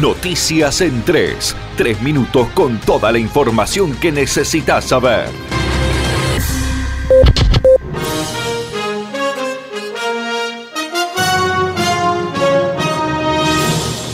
Noticias en 3. Tres minutos con toda la información que necesitas saber.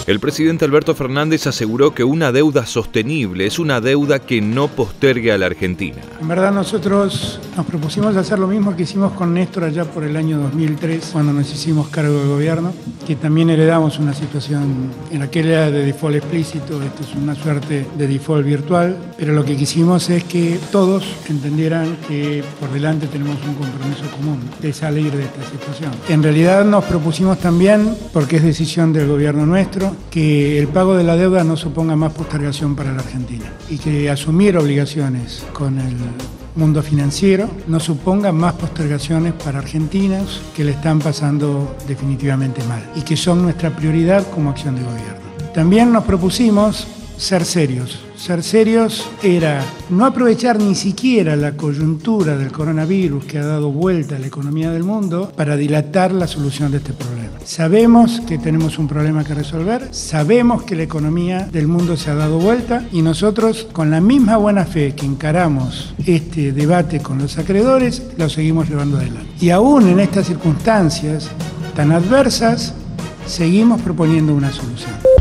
El presidente Alberto Fernández aseguró que una deuda sostenible es una deuda que no postergue a la Argentina. En verdad nosotros nos propusimos hacer lo mismo que hicimos con Néstor allá por el año 2003, cuando nos hicimos cargo del gobierno, que también heredamos una situación en aquella de default explícito, esto es una suerte de default virtual, pero lo que quisimos es que todos entendieran que por delante tenemos un compromiso común de salir de esta situación. En realidad nos propusimos también, porque es decisión del gobierno nuestro, que el pago de la deuda no suponga más postergación para la Argentina y que asumir obligaciones con el mundo financiero no suponga más postergaciones para argentinos que le están pasando definitivamente mal y que son nuestra prioridad como acción de gobierno. También nos propusimos ser serios. Ser serios era no aprovechar ni siquiera la coyuntura del coronavirus que ha dado vuelta a la economía del mundo para dilatar la solución de este problema. Sabemos que tenemos un problema que resolver, sabemos que la economía del mundo se ha dado vuelta y nosotros con la misma buena fe que encaramos este debate con los acreedores, lo seguimos llevando adelante. Y aún en estas circunstancias tan adversas, seguimos proponiendo una solución.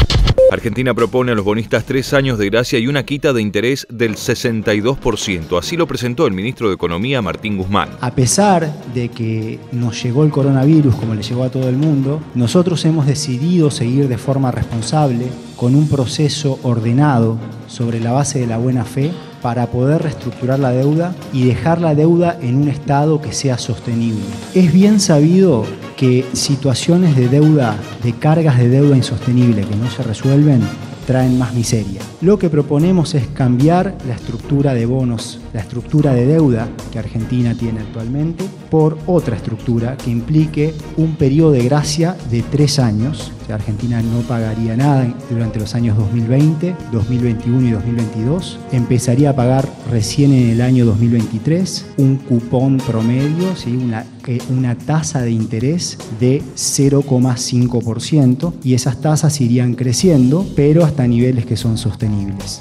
Argentina propone a los bonistas tres años de gracia y una quita de interés del 62%. Así lo presentó el ministro de Economía, Martín Guzmán. A pesar de que nos llegó el coronavirus como le llegó a todo el mundo, nosotros hemos decidido seguir de forma responsable, con un proceso ordenado sobre la base de la buena fe para poder reestructurar la deuda y dejar la deuda en un estado que sea sostenible. Es bien sabido que situaciones de deuda, de cargas de deuda insostenible que no se resuelven, traen más miseria. Lo que proponemos es cambiar la estructura de bonos, la estructura de deuda que Argentina tiene actualmente, por otra estructura que implique un periodo de gracia de tres años. Sea, Argentina no pagaría nada durante los años 2020, 2021 y 2022. Empezaría a pagar recién en el año 2023 un cupón promedio, ¿sí? una, eh, una tasa de interés de 0,5% y esas tasas irían creciendo, pero hasta niveles que son sostenibles.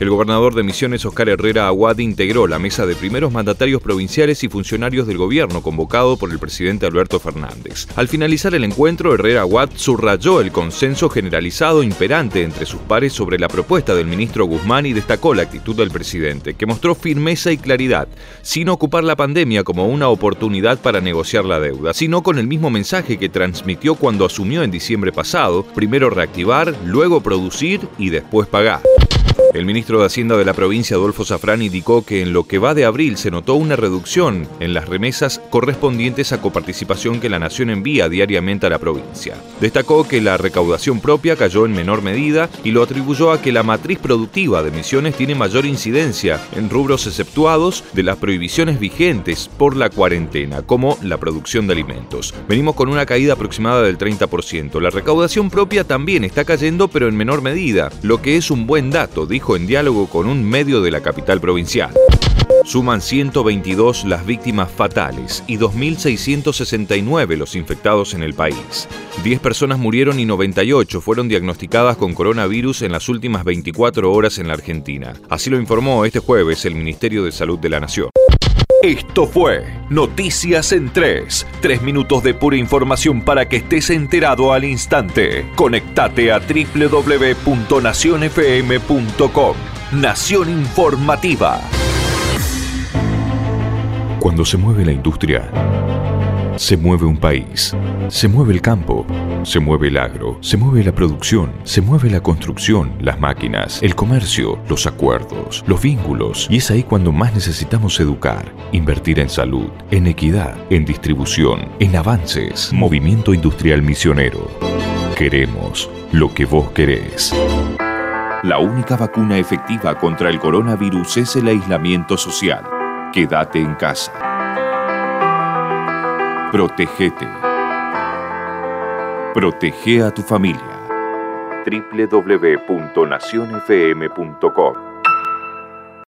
El gobernador de Misiones, Oscar Herrera Aguad, integró la mesa de primeros mandatarios provinciales y funcionarios del gobierno convocado por el presidente Alberto Fernández. Al finalizar el encuentro, Herrera Aguad subrayó el consenso generalizado imperante entre sus pares sobre la propuesta del ministro Guzmán y destacó la actitud del presidente, que mostró firmeza y claridad, sin ocupar la pandemia como una oportunidad para negociar la deuda, sino con el mismo mensaje que transmitió cuando asumió en diciembre pasado, primero reactivar, luego producir y después pagar. El ministro de Hacienda de la provincia, Adolfo Zafrán, indicó que en lo que va de abril se notó una reducción en las remesas correspondientes a coparticipación que la Nación envía diariamente a la provincia. Destacó que la recaudación propia cayó en menor medida y lo atribuyó a que la matriz productiva de Misiones tiene mayor incidencia en rubros exceptuados de las prohibiciones vigentes por la cuarentena, como la producción de alimentos. Venimos con una caída aproximada del 30%. La recaudación propia también está cayendo, pero en menor medida, lo que es un buen dato, en diálogo con un medio de la capital provincial. Suman 122 las víctimas fatales y 2.669 los infectados en el país. 10 personas murieron y 98 fueron diagnosticadas con coronavirus en las últimas 24 horas en la Argentina. Así lo informó este jueves el Ministerio de Salud de la Nación. Esto fue Noticias en 3. Tres minutos de pura información para que estés enterado al instante. Conectate a www.nacionfm.com. Nación Informativa. Cuando se mueve la industria, se mueve un país, se mueve el campo, se mueve el agro, se mueve la producción, se mueve la construcción, las máquinas, el comercio, los acuerdos, los vínculos. Y es ahí cuando más necesitamos educar, invertir en salud, en equidad, en distribución, en avances. Movimiento Industrial Misionero. Queremos lo que vos querés. La única vacuna efectiva contra el coronavirus es el aislamiento social. Quédate en casa. Protégete. Protege a tu familia. www.nacionfm.com